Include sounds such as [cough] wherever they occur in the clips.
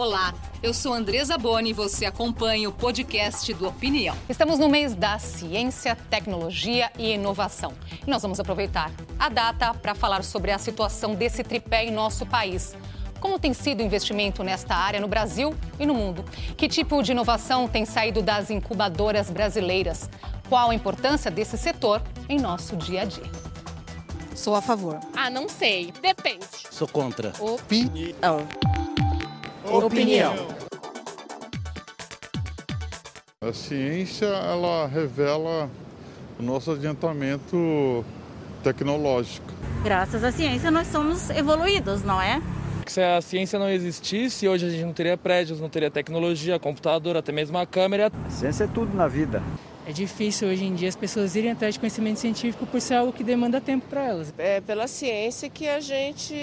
Olá, eu sou Andresa Boni e você acompanha o podcast do Opinião. Estamos no mês da ciência, tecnologia e inovação. E nós vamos aproveitar a data para falar sobre a situação desse tripé em nosso país. Como tem sido o investimento nesta área no Brasil e no mundo? Que tipo de inovação tem saído das incubadoras brasileiras? Qual a importância desse setor em nosso dia a dia? Sou a favor. Ah, não sei. Depende. Sou contra. Opinião. Opinião. A ciência ela revela o nosso adiantamento tecnológico. Graças à ciência nós somos evoluídos, não é? Se a ciência não existisse, hoje a gente não teria prédios, não teria tecnologia, computador, até mesmo a câmera. A ciência é tudo na vida. É difícil hoje em dia as pessoas irem atrás de conhecimento científico por ser algo que demanda tempo para elas. É pela ciência que a gente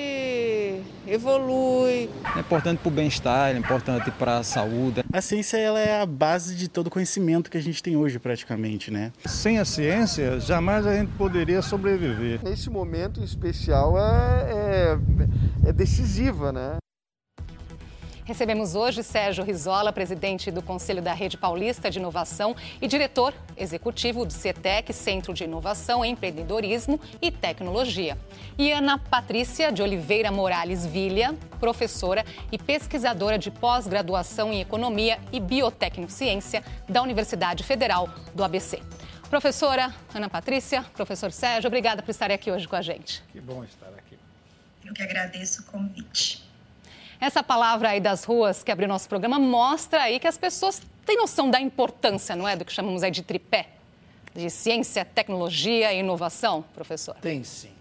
evolui. É importante para o bem-estar, é importante para a saúde. A ciência ela é a base de todo o conhecimento que a gente tem hoje praticamente, né? Sem a ciência, jamais a gente poderia sobreviver. Nesse momento em especial é, é, é decisiva, né? Recebemos hoje Sérgio Rizola, presidente do Conselho da Rede Paulista de Inovação e diretor executivo do CETEC, Centro de Inovação, Empreendedorismo e Tecnologia. E Ana Patrícia de Oliveira Morales Vilha, professora e pesquisadora de pós-graduação em Economia e Biotecnociência da Universidade Federal do ABC. Professora Ana Patrícia, professor Sérgio, obrigada por estar aqui hoje com a gente. Que bom estar aqui. Eu que agradeço o convite. Essa palavra aí das ruas que abriu nosso programa mostra aí que as pessoas têm noção da importância, não é? Do que chamamos aí de tripé, de ciência, tecnologia e inovação, professor. Tem sim.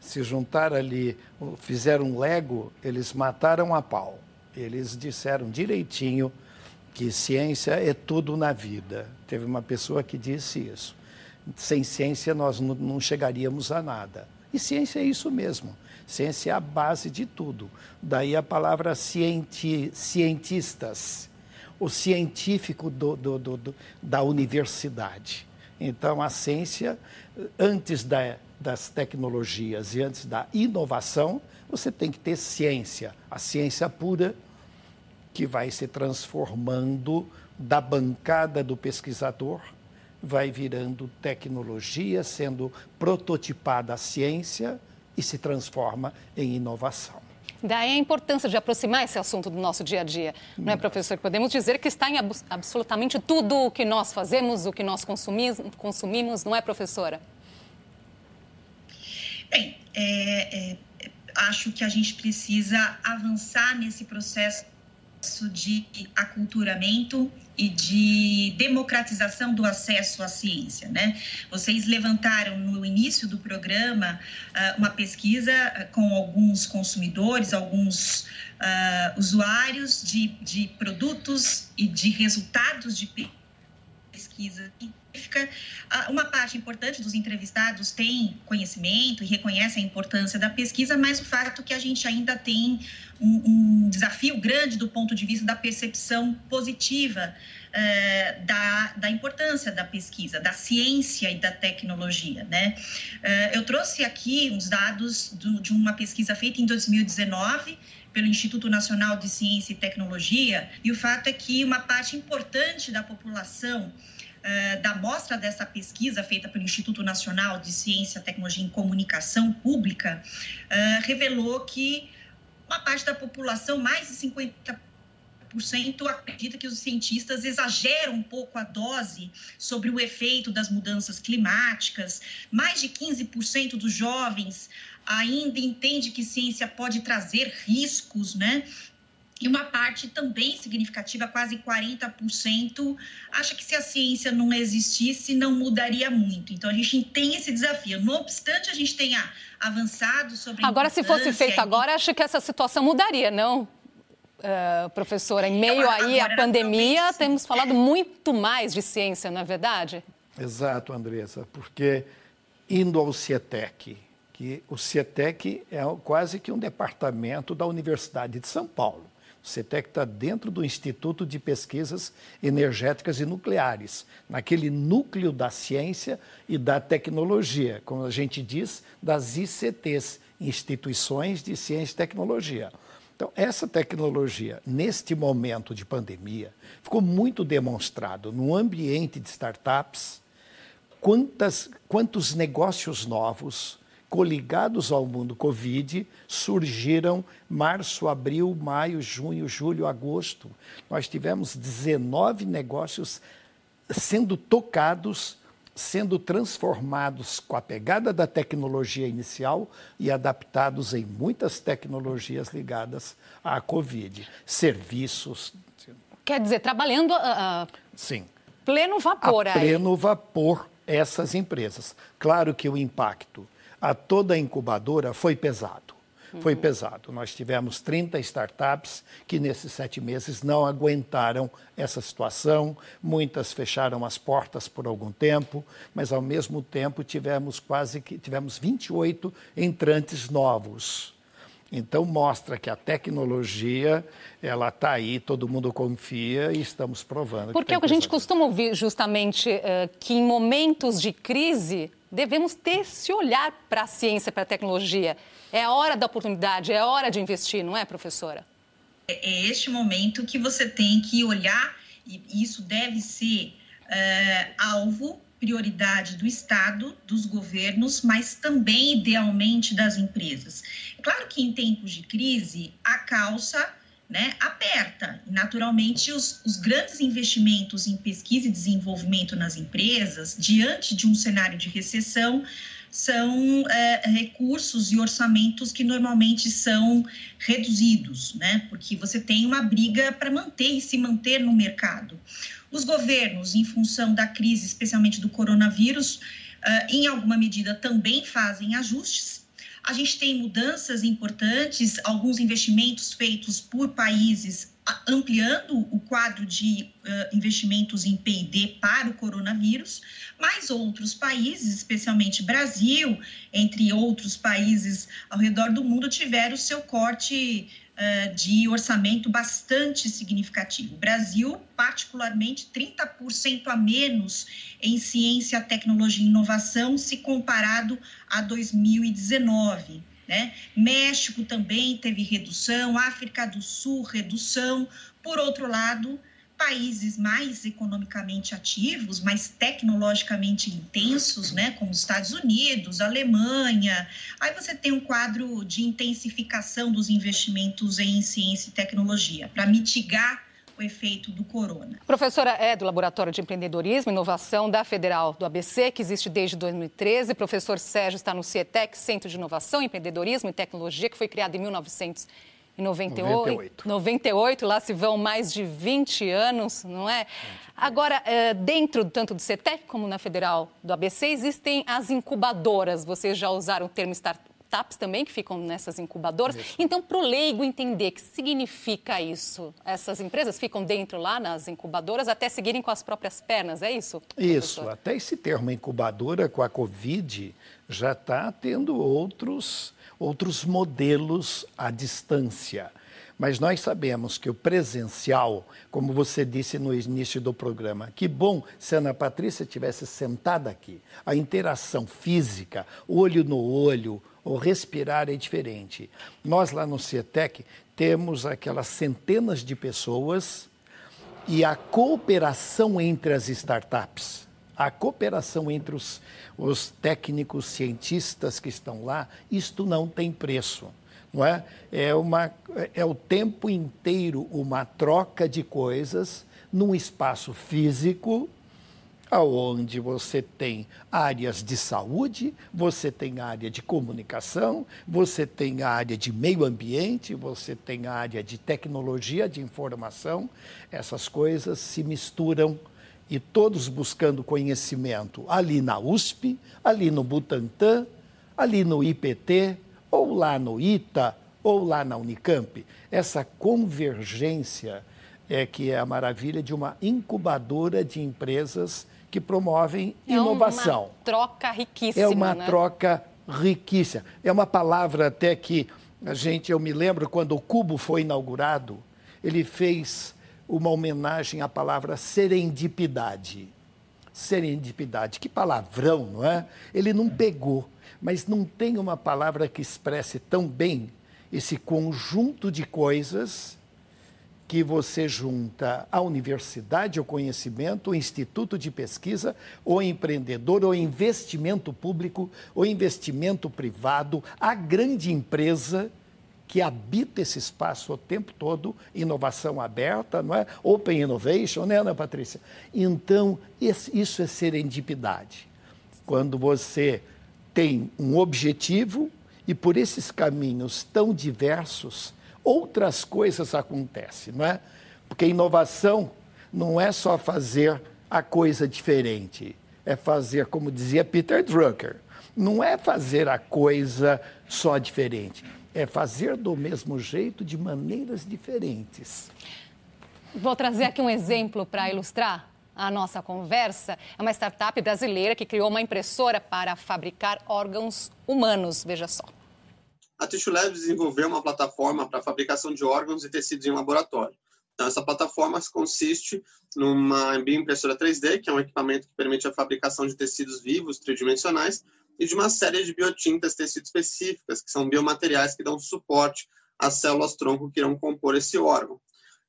Se juntar ali, fizeram um Lego, eles mataram a pau. Eles disseram direitinho que ciência é tudo na vida. Teve uma pessoa que disse isso. Sem ciência nós não chegaríamos a nada. E ciência é isso mesmo. Ciência é a base de tudo. Daí a palavra cienti, cientistas, o científico do, do, do, da universidade. Então, a ciência, antes da, das tecnologias e antes da inovação, você tem que ter ciência, a ciência pura, que vai se transformando da bancada do pesquisador, vai virando tecnologia, sendo prototipada a ciência e se transforma em inovação. Daí a importância de aproximar esse assunto do nosso dia a dia, não é, professor? Podemos dizer que está em absolutamente tudo o que nós fazemos, o que nós consumimos, consumimos não é, professora? Bem, é, é, acho que a gente precisa avançar nesse processo de aculturamento e de democratização do acesso à ciência, né? Vocês levantaram no início do programa uh, uma pesquisa ah, com alguns consumidores, alguns uh, usuários de, de produtos e de resultados de pesquisa uma parte importante dos entrevistados tem conhecimento e reconhece a importância da pesquisa, mas o fato é que a gente ainda tem um, um desafio grande do ponto de vista da percepção positiva eh, da, da importância da pesquisa, da ciência e da tecnologia. Né? Eh, eu trouxe aqui uns dados do, de uma pesquisa feita em 2019 pelo Instituto Nacional de Ciência e Tecnologia, e o fato é que uma parte importante da população da amostra dessa pesquisa feita pelo Instituto Nacional de Ciência, Tecnologia e Comunicação Pública uh, revelou que uma parte da população, mais de 50 acredita que os cientistas exageram um pouco a dose sobre o efeito das mudanças climáticas. Mais de 15% dos jovens ainda entende que ciência pode trazer riscos, né? E uma parte também significativa, quase 40%, acha que se a ciência não existisse, não mudaria muito. Então, a gente tem esse desafio. Não obstante, a gente tenha avançado sobre. Agora, se fosse feito agora, acho que essa situação mudaria, não? Uh, professora, em meio aí à pandemia, talvez... temos falado muito mais de ciência, não é verdade? Exato, Andressa, porque indo ao CIETEC, que o CIETEC é quase que um departamento da Universidade de São Paulo. CETEC está dentro do Instituto de Pesquisas Energéticas e Nucleares, naquele núcleo da ciência e da tecnologia, como a gente diz, das ICTs, Instituições de Ciência e Tecnologia. Então, essa tecnologia, neste momento de pandemia, ficou muito demonstrado no ambiente de startups quantas, quantos negócios novos coligados ao mundo Covid surgiram março, abril, maio, junho, julho, agosto. Nós tivemos 19 negócios sendo tocados, sendo transformados com a pegada da tecnologia inicial e adaptados em muitas tecnologias ligadas à Covid. Serviços. Quer dizer, trabalhando a, a Sim. pleno vapor a aí. pleno vapor essas empresas. Claro que o impacto a toda a incubadora foi pesado. Foi Uhum. pesado. Nós tivemos 30 startups que, nesses sete meses, não aguentaram essa situação. Muitas fecharam as portas por algum tempo, mas, ao mesmo tempo, tivemos quase que tivemos 28 entrantes novos. Então, mostra que a tecnologia ela está aí, todo mundo confia e estamos provando. Porque que é o que a gente costuma ouvir justamente eh, que em momentos de crise devemos ter esse olhar para a ciência, para a tecnologia. É hora da oportunidade, é hora de investir, não é, professora? É este momento que você tem que olhar, e isso deve ser eh, alvo, prioridade do Estado, dos governos, mas também, idealmente, das empresas. Claro que em tempos de crise, a calça né, aperta. Naturalmente, os, os, grandes investimentos em pesquisa e desenvolvimento nas empresas, diante de um cenário de recessão, são é, recursos e orçamentos que normalmente são reduzidos, né, porque você tem uma briga para manter e se manter no mercado. Os governos, em função da crise, especialmente do coronavírus, uh, em alguma medida também fazem ajustes. A gente tem mudanças importantes, alguns investimentos feitos por países ampliando o quadro de uh, investimentos em P&D para o coronavírus, mas outros países, especialmente Brasil, entre outros países ao redor do mundo, tiveram seu corte de orçamento bastante significativo. O Brasil, particularmente, 30% a menos em ciência, tecnologia e inovação se comparado a 2019. Né? México também teve redução, África do Sul, redução. Por outro lado, países mais economicamente ativos, mais tecnologicamente intensos, né, como os Estados Unidos, Alemanha. Aí você tem um quadro de intensificação dos investimentos em ciência e tecnologia para mitigar o efeito do corona. Professora é do Laboratório de Empreendedorismo e Inovação da Federal do ABC, que existe desde 2013. Professor Sérgio está no CIETEC, Centro de Inovação, Empreendedorismo e Tecnologia, que foi criado em 1998. 98. 98, lá se vão mais de 20 anos, não é? Agora, dentro tanto do CIETEC como na Federal do ABC, existem as incubadoras. Vocês já usaram o termo startup startups também que ficam nessas incubadoras. Isso. Então, para o leigo entender o que significa isso, essas empresas ficam dentro lá nas incubadoras até seguirem com as próprias pernas, é isso? Isso, professor? até esse termo incubadora com a Covid já está tendo outros, outros modelos à distância. Mas nós sabemos que o presencial, como você disse no início do programa, que bom se a Ana Patrícia tivesse sentada aqui. A interação física, olho no olho, o respirar é diferente. Nós lá no CIETEC temos aquelas centenas de pessoas e a cooperação entre as startups, a cooperação entre os, os técnicos, cientistas que estão lá, isto não tem preço não é? É, uma, é o tempo inteiro uma troca de coisas num espaço físico, onde você tem áreas de saúde, você tem área de comunicação, você tem área de meio ambiente, você tem área de tecnologia de informação. Essas coisas se misturam e todos buscando conhecimento ali na USP, ali no Butantan, ali no IPT, ou lá no ITA, ou lá na Unicamp. Essa convergência é que é a maravilha de uma incubadora de empresas que promovem é inovação. É uma troca riquíssima. É uma né? troca riquíssima. É uma palavra até que a gente, eu me lembro quando o Cubo foi inaugurado, ele fez uma homenagem à palavra serendipidade. Serendipidade, que palavrão, não é? Ele não pegou mas não tem uma palavra que expresse tão bem esse conjunto de coisas que você junta a universidade, o conhecimento, o instituto de pesquisa, o empreendedor, o investimento público, o investimento privado, a grande empresa que habita esse espaço o tempo todo, inovação aberta, não é? Open innovation, né, Ana Patrícia? Então, isso é serendipidade. Quando você tem um objetivo e por esses caminhos tão diversos, outras coisas acontecem, não é? Porque inovação não é só fazer a coisa diferente, é fazer, como dizia Peter Drucker, não é fazer a coisa só diferente, é fazer do mesmo jeito de maneiras diferentes. Vou trazer aqui um exemplo para ilustrar a nossa conversa. É uma startup brasileira que criou uma impressora para fabricar órgãos humanos. Veja só. A Tissue Labs desenvolveu uma plataforma para fabricação de órgãos e tecidos em laboratório. Então, essa plataforma consiste numa bioimpressora 3D, que é um equipamento que permite a fabricação de tecidos vivos tridimensionais, e de uma série de biotintas tecido específicas, que são biomateriais que dão suporte às células-tronco que irão compor esse órgão.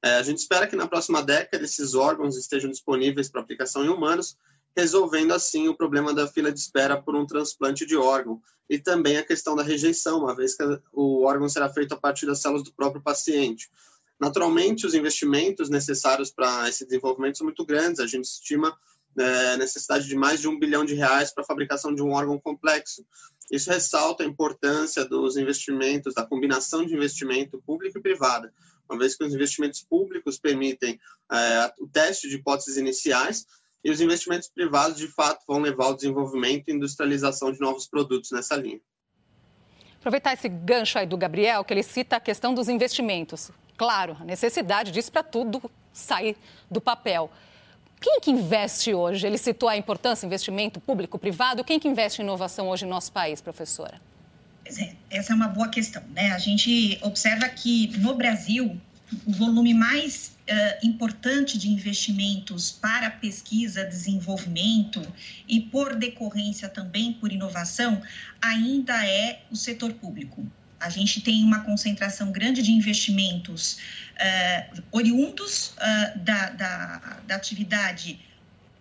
É, a gente espera que na próxima década esses órgãos estejam disponíveis para aplicação em humanos, resolvendo assim o problema da fila de espera por um transplante de órgão e também a questão da rejeição, uma vez que o órgão será feito a partir das células do próprio paciente. Naturalmente, os investimentos necessários para esse desenvolvimento são muito grandes. A gente estima é, necessidade de mais de um bilhão de reais para a fabricação de um órgão complexo. Isso ressalta a importância dos investimentos, da combinação de investimento público e privado, uma vez que os investimentos públicos permitem é, o teste de hipóteses iniciais e os investimentos privados, de fato, vão levar ao desenvolvimento e industrialização de novos produtos nessa linha. Aproveitar esse gancho aí do Gabriel, que ele cita a questão dos investimentos. Claro, a necessidade disso para tudo sair do papel. Quem que investe hoje? Ele citou a importância, investimento público-privado. Quem que investe em inovação hoje no nosso país, professora? É, essa é uma boa questão, né? A gente observa que no Brasil volume mais uh, importante de investimentos para pesquisa, desenvolvimento e, por decorrência também por inovação, ainda é o setor público. A gente tem uma concentração grande de investimentos uh, oriundos uh, da, da, da atividade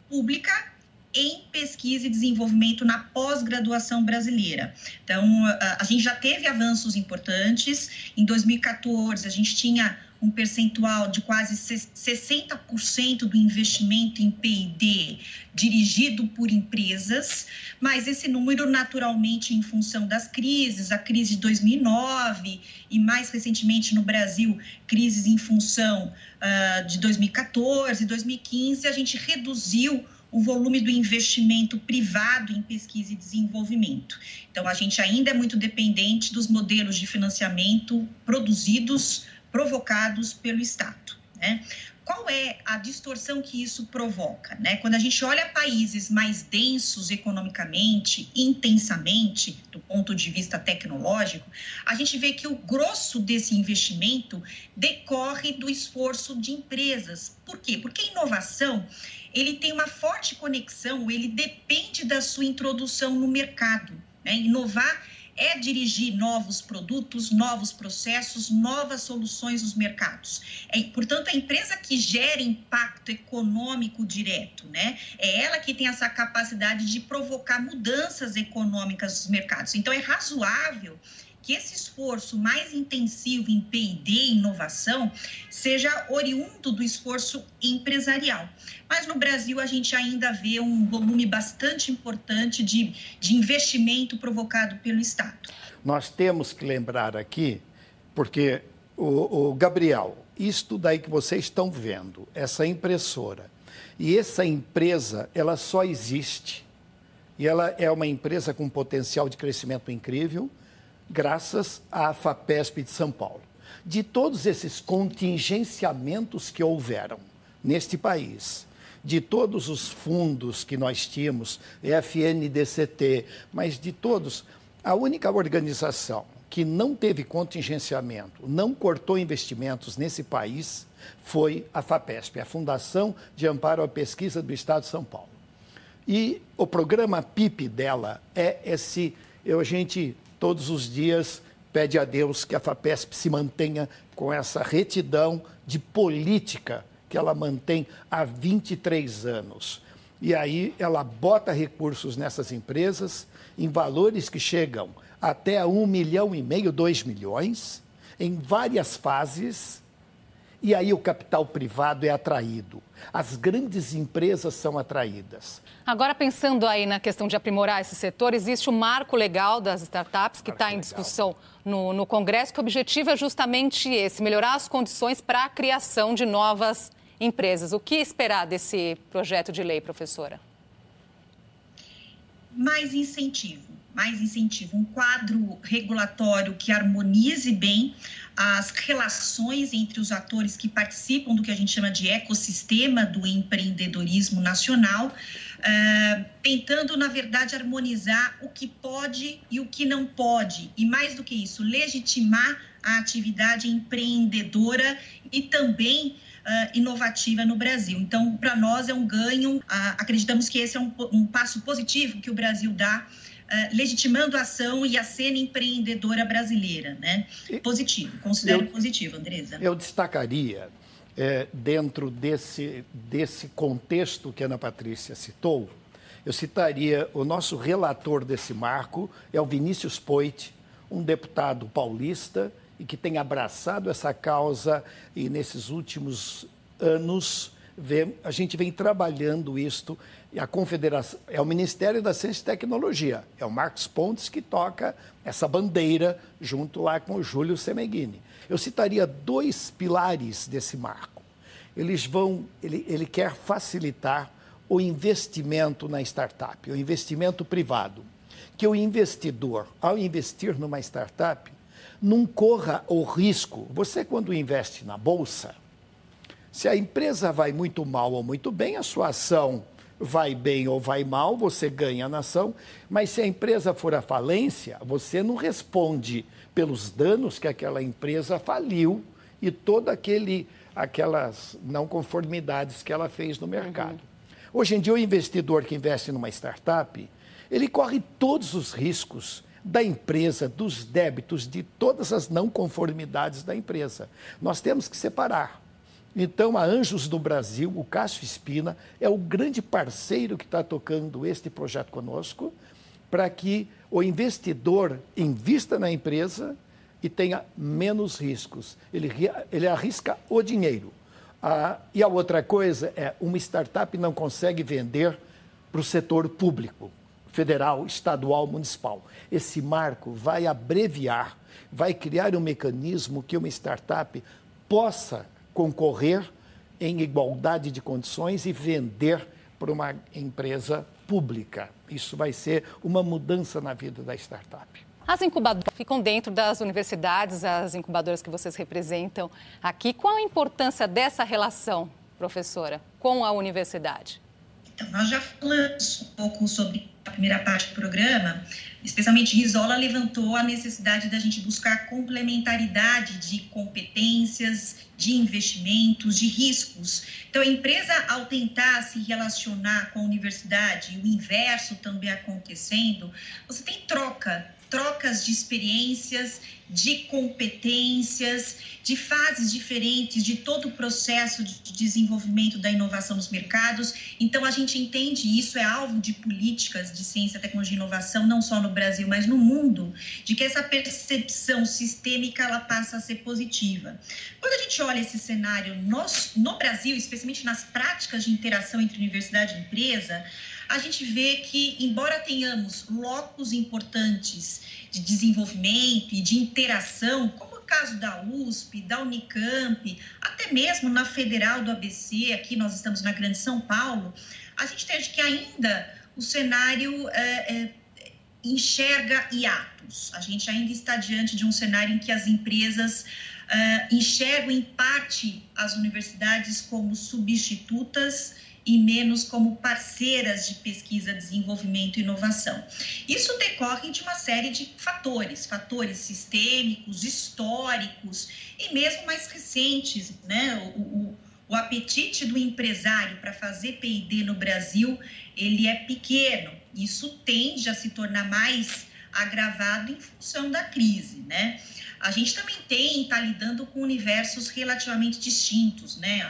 pública em pesquisa e desenvolvimento na pós-graduação brasileira. Então, a gente já teve avanços importantes. Em 2014, a gente tinha um percentual de quase 60% do investimento em P&D dirigido por empresas, mas esse número naturalmente em função das crises, a crise de 2009 e mais recentemente no Brasil, crises em função uh, de 2014 e 2015, a gente reduziu o volume do investimento privado em pesquisa e desenvolvimento. Então, a gente ainda é muito dependente dos modelos de financiamento produzidos provocados pelo Estado. Né? Qual é a distorção que isso provoca? Né? Quando a gente olha países mais densos economicamente, intensamente, do ponto de vista tecnológico, a gente vê que o grosso desse investimento decorre do esforço de empresas. Por quê? Porque a inovação ele tem uma forte conexão, ele depende da sua introdução no mercado. Né? Inovar é dirigir novos produtos, novos processos, novas soluções nos mercados. É, portanto, a empresa que gera impacto econômico direto, né? É ela que tem essa capacidade de provocar mudanças econômicas nos mercados. Então, é razoável que esse esforço mais intensivo em P&D inovação seja oriundo do esforço empresarial. Mas no Brasil a gente ainda vê um volume bastante importante de, de investimento provocado pelo Estado. Nós temos que lembrar aqui, porque o, o Gabriel, isto daí que vocês estão vendo, essa impressora, e essa empresa, ela só existe e ela é uma empresa com potencial de crescimento incrível, graças à FAPESP de São Paulo. De todos esses contingenciamentos que houveram neste país, de todos os fundos que nós tínhamos, FNDCT, mas de todos, a única organização que não teve contingenciamento, não cortou investimentos nesse país, foi a FAPESP, a Fundação de Amparo à Pesquisa do Estado de São Paulo. E o programa PIP dela é esse, eu, a gente todos os dias pede a Deus que a FAPESP se mantenha com essa retidão de política que ela mantém há 23 anos. E aí ela bota recursos nessas empresas em valores que chegam até a um milhão e meio, dois milhões, em várias fases, e aí o capital privado é atraído. As grandes empresas são atraídas. Agora, pensando aí na questão de aprimorar esse setor, existe o marco legal das startups que está em discussão no, no Congresso, que o objetivo é justamente esse: melhorar as condições para a criação de novas empresas. O que esperar desse projeto de lei, professora? Mais incentivo, mais incentivo, um quadro regulatório que harmonize bem as relações entre os atores que participam do que a gente chama de ecossistema do empreendedorismo nacional, uh, tentando, na verdade, harmonizar o que pode e o que não pode, e mais do que isso, legitimar a atividade empreendedora e também uh, inovativa no Brasil. Então, para nós é um ganho, uh, acreditamos que esse é um, um, passo positivo que o Brasil dá. Uh, legitimando a ação e a cena empreendedora brasileira, né? Positivo, considero eu, positivo, Andresa. Eu destacaria, é, dentro desse, desse contexto que a Ana Patrícia citou, eu citaria o nosso relator desse marco, é o Vinícius Poit, um deputado paulista e que tem abraçado essa causa e nesses últimos anos a gente vem trabalhando isto e a confederação é o Ministério da Ciência e Tecnologia, é o Marcos Pontes que toca essa bandeira junto lá com o Júlio Semeghini. Eu citaria dois pilares desse marco. Eles vão, ele, ele quer facilitar o investimento na startup, o investimento privado, que o investidor, ao investir numa startup, não corra o risco. Você, quando investe na bolsa, se a empresa vai muito mal ou muito bem, a sua ação vai bem ou vai mal, você ganha na ação, mas se a empresa for à falência, você não responde pelos danos que aquela empresa faliu e toda aquele aquelas não conformidades que ela fez no mercado. Uhum. Hoje em dia o investidor que investe numa startup, ele corre todos os riscos da empresa, dos débitos, de todas as não conformidades da empresa. Nós temos que separar. Então, a Anjos do Brasil, o Cássio Espina, é o grande parceiro que está tocando este projeto conosco, para que o investidor invista na empresa e tenha menos riscos. Ele, ele arrisca o dinheiro. Ah, e a outra coisa é, uma startup não consegue vender para o setor público federal, estadual, municipal. Esse marco vai abreviar, vai criar um mecanismo que uma startup possa concorrer em igualdade de condições e vender para uma empresa pública. Isso vai ser uma mudança na vida da startup. As incubadoras ficam dentro das universidades, as incubadoras que vocês representam aqui. Qual a importância dessa relação, professora, com a universidade? Então, nós já falamos um pouco sobre a primeira parte do programa, especialmente Risola levantou a necessidade da gente buscar complementaridade de competências, de investimentos, de riscos. Então, a empresa, ao tentar se relacionar com a universidade, e o inverso também acontecendo, você tem troca trocas de experiências, de competências, de fases diferentes de todo o processo de desenvolvimento da inovação nos mercados. Então, a gente entende isso é alvo de políticas de ciência, tecnologia e inovação, não só no Brasil, mas no mundo, de que essa percepção sistêmica ela passa a ser positiva. Quando a gente olha esse cenário no, no Brasil, especialmente nas práticas de interação entre universidade e empresa, a gente vê que, embora tenhamos locos importantes de desenvolvimento e de interação, como o caso da USP, da Unicamp, até mesmo na Federal do ABC, aqui nós estamos na Grande São Paulo, a gente tem que ainda o cenário é, é, enxerga hiatos. A gente ainda está diante de um cenário em que as empresas uh, enxergam, em parte, as universidades como substitutas e menos como parceiras de pesquisa, desenvolvimento e inovação. Isso decorre de uma série de fatores, fatores sistêmicos, históricos e mesmo mais recentes, né? O, o, o apetite do empresário para fazer P&D no Brasil, ele é pequeno. Isso tende a se tornar mais agravado em função da crise, né? A gente também tem, está lidando com universos relativamente distintos, né?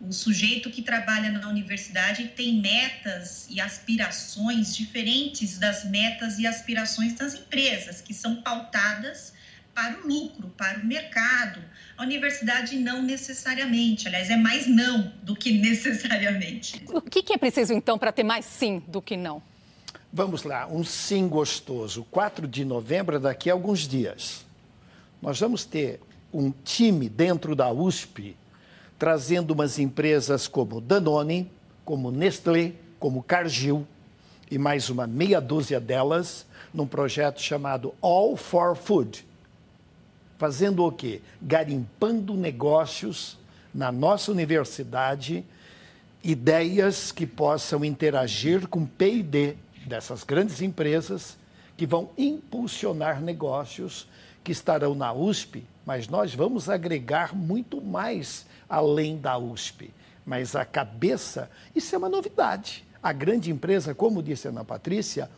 O sujeito que trabalha na universidade tem metas e aspirações diferentes das metas e aspirações das empresas, que são pautadas para o lucro, para o mercado. A universidade não necessariamente, aliás, é mais não do que [laughs] necessariamente. O que, é preciso então para ter mais sim do que não? Vamos lá, um sim gostoso. 4 de novembro, daqui a alguns dias, nós vamos ter um time dentro da USP trazendo umas empresas como Danone, como Nestlé, como Cargill e mais uma meia dúzia delas num projeto chamado All for Food. Fazendo o quê? Garimpando negócios na nossa universidade, ideias que possam interagir com P&D dessas grandes empresas que vão impulsionar negócios que estarão na USP, mas nós vamos agregar muito mais além da USP. Mas a cabeça, isso é uma novidade. A grande empresa, como disse a Ana Patrícia,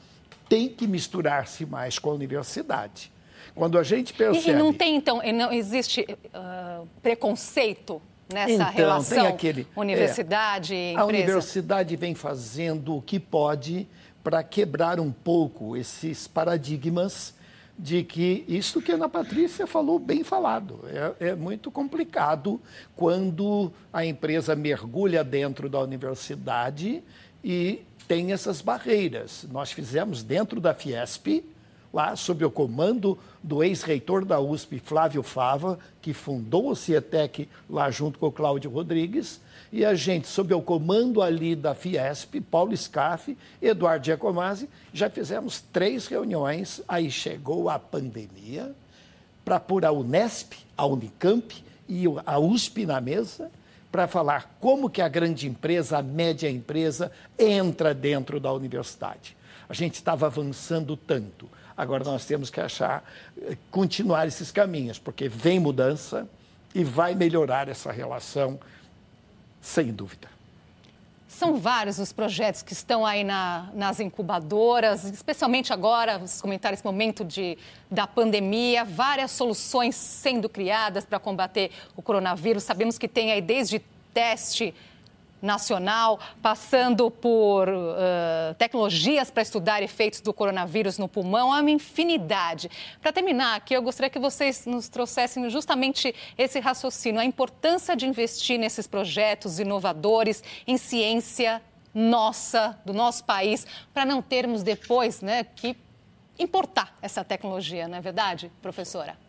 tem que misturar-se mais com a universidade. Quando a gente percebe... E, não tem, então, não existe uh, preconceito nessa então, relação aquele, universidade é, empresa? A universidade vem fazendo o que pode para quebrar um pouco esses paradigmas de que isso que a Ana Patrícia falou bem falado. É, é, muito complicado quando a empresa mergulha dentro da universidade e tem essas barreiras. Nós fizemos dentro da Fiesp, lá sob o comando do ex-reitor da USP, Flávio Fava, que fundou o CIETEC lá junto com o Cláudio Rodrigues, e a gente, sob o comando ali da Fiesp, Paulo Scaff, Eduardo Giacomazzi, já fizemos três reuniões, aí chegou a pandemia, para pôr a Unesp, a Unicamp e a USP na mesa, para falar como que a grande empresa, a média empresa, entra dentro da universidade. A gente estava avançando tanto. Agora nós temos que achar, eh, continuar esses caminhos, porque vem mudança e vai melhorar essa relação sem dúvida. São vários os projetos que estão aí na, nas incubadoras, especialmente agora, vocês comentaram esse momento de, da pandemia, várias soluções sendo criadas para combater o coronavírus. Sabemos que tem aí desde teste nacional, passando por uh, tecnologias para estudar efeitos do coronavírus no pulmão, é uma infinidade. Para terminar aqui, eu gostaria que vocês nos trouxessem justamente esse raciocínio, a importância de investir nesses projetos inovadores em ciência nossa, do nosso país, para não termos depois né, que importar essa tecnologia, não é verdade, professora?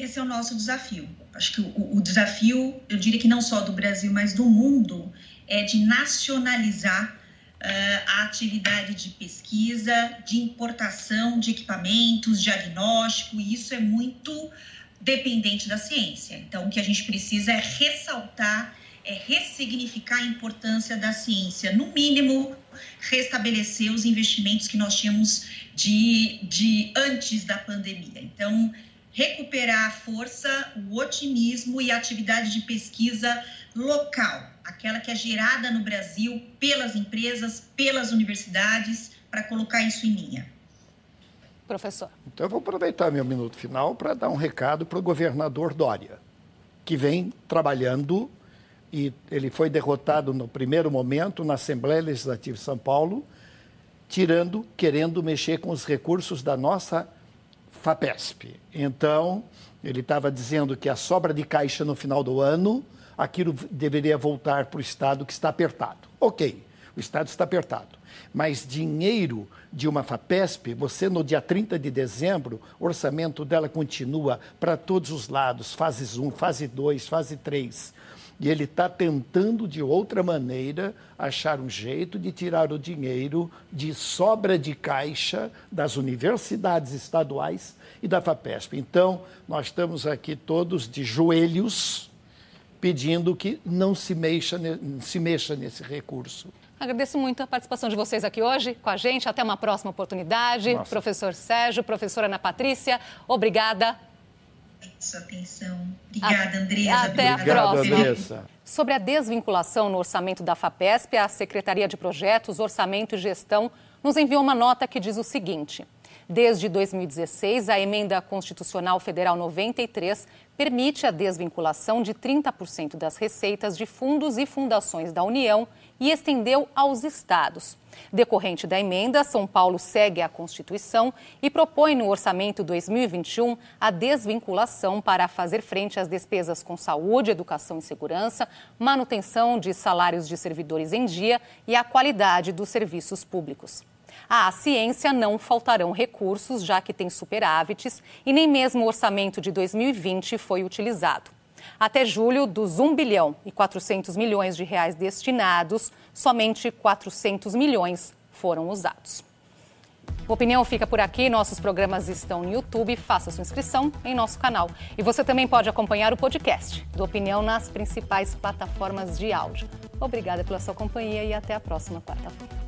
Esse é o nosso desafio. Acho que o, o, desafio, eu diria que não só do Brasil, mas do mundo, é de nacionalizar uh, a atividade de pesquisa, de importação de equipamentos, diagnóstico, e isso é muito dependente da ciência. Então, o que a gente precisa é ressaltar, é ressignificar a importância da ciência, no mínimo, restabelecer os investimentos que nós tínhamos de, de antes da pandemia. Então, recuperar a força, o otimismo e a atividade de pesquisa local, aquela que é gerada no Brasil pelas empresas, pelas universidades, para colocar isso em linha. Professor. Então, eu vou aproveitar meu minuto final para dar um recado para o governador Dória, que vem trabalhando e ele foi derrotado no primeiro momento na Assembleia Legislativa de São Paulo, tirando, querendo mexer com os recursos da nossa FAPESP. Então, ele estava dizendo que a sobra de caixa no final do ano, aquilo deveria voltar para o Estado que está apertado. Ok, o Estado está apertado. Mas dinheiro de uma FAPESP, você no dia 30 de dezembro, o orçamento dela continua para todos os lados, fase 1, fase 2, fase 3. E ele está tentando, de outra maneira, achar um jeito de tirar o dinheiro de sobra de caixa das universidades estaduais e da FAPESP. Então, nós estamos aqui todos de joelhos pedindo que não se mexa, se mexa nesse recurso. Agradeço muito a participação de vocês aqui hoje com a gente. Até uma próxima oportunidade. Nossa. Professor Sérgio, professora Ana Patrícia, obrigada sua atenção. Obrigada, Andresa. Até a próxima. Andressa. Sobre a desvinculação no orçamento da FAPESP, a Secretaria de Projetos, Orçamento e Gestão nos enviou uma nota que diz o seguinte. Desde 2016, a Emenda Constitucional Federal 93 permite a desvinculação de 30% das receitas de fundos e fundações da União e estendeu aos estados. Decorrente da emenda, São Paulo segue a Constituição e propõe no orçamento 2021 a desvinculação para fazer frente às despesas com saúde, educação e segurança, manutenção de salários de servidores em dia e a qualidade dos serviços públicos. À ciência não faltarão recursos, já que tem superávites e nem mesmo o orçamento de 2020 foi utilizado. Até julho, dos 1 bilhão e 400 milhões de reais destinados, somente 400 milhões foram usados. O Opinião fica por aqui. Nossos programas estão no YouTube. Faça sua inscrição em nosso canal. E você também pode acompanhar o podcast do Opinião nas principais plataformas de áudio. Obrigada pela sua companhia e até a próxima quarta-feira.